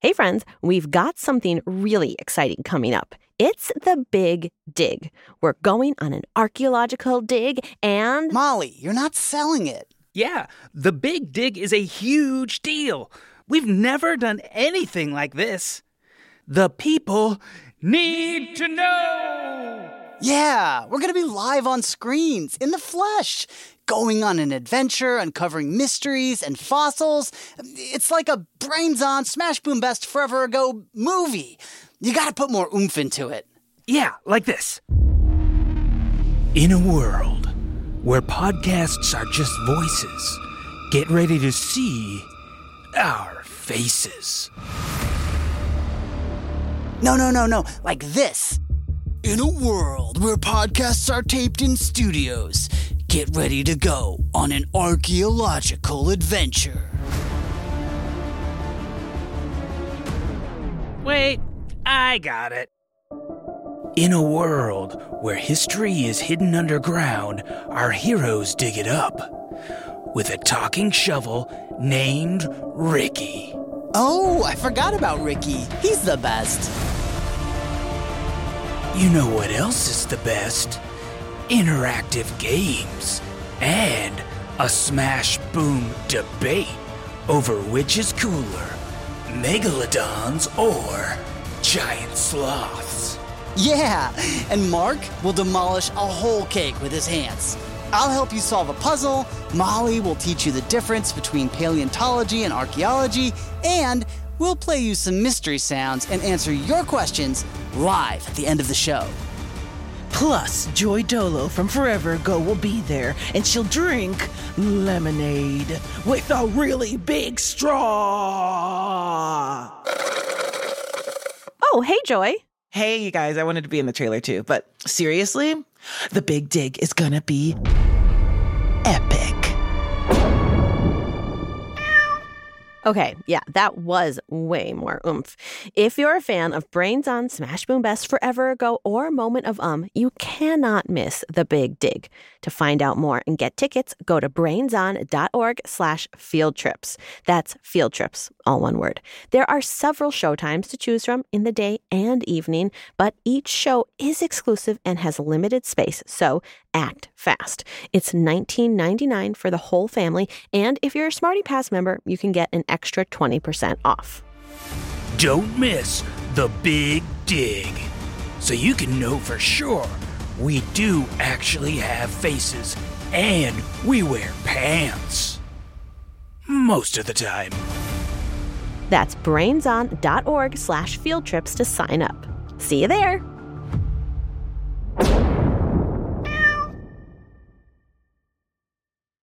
Hey, friends, we've got something really exciting coming up. It's the Big Dig. We're going on an archaeological dig and. Molly, you're not selling it. Yeah, the Big Dig is a huge deal. We've never done anything like this. The people need to know. Yeah, we're going to be live on screens, in the flesh, going on an adventure, uncovering mysteries and fossils. It's like a brains on Smash Boom Best Forever Ago movie. You got to put more oomph into it. Yeah, like this. In a world where podcasts are just voices, get ready to see our faces. No, no, no, no, like this. In a world where podcasts are taped in studios, get ready to go on an archaeological adventure. Wait, I got it. In a world where history is hidden underground, our heroes dig it up with a talking shovel named Ricky. Oh, I forgot about Ricky. He's the best. You know what else is the best? Interactive games and a smash boom debate over which is cooler, megalodons or giant sloths. Yeah, and Mark will demolish a whole cake with his hands. I'll help you solve a puzzle, Molly will teach you the difference between paleontology and archaeology, and we'll play you some mystery sounds and answer your questions live at the end of the show. Plus, Joy Dolo from Forever Ago will be there, and she'll drink lemonade with a really big straw. Oh, hey, Joy. Hey, you guys, I wanted to be in the trailer too, but seriously, the big dig is gonna be epic. Okay, yeah, that was way more oomph. If you're a fan of Brains on Smash Boom Best Forever Ago or Moment of Um, you cannot miss the big dig. To find out more and get tickets, go to brainson.org slash field trips. That's field trips, all one word. There are several show times to choose from in the day and evening, but each show is exclusive and has limited space, so act fast. It's $19.99 for the whole family, and if you're a Smarty Pass member, you can get an extra 20% off. Don't miss the Big Dig. So you can know for sure we do actually have faces and we wear pants. Most of the time. That's brainson.org slash field trips to sign up. See you there.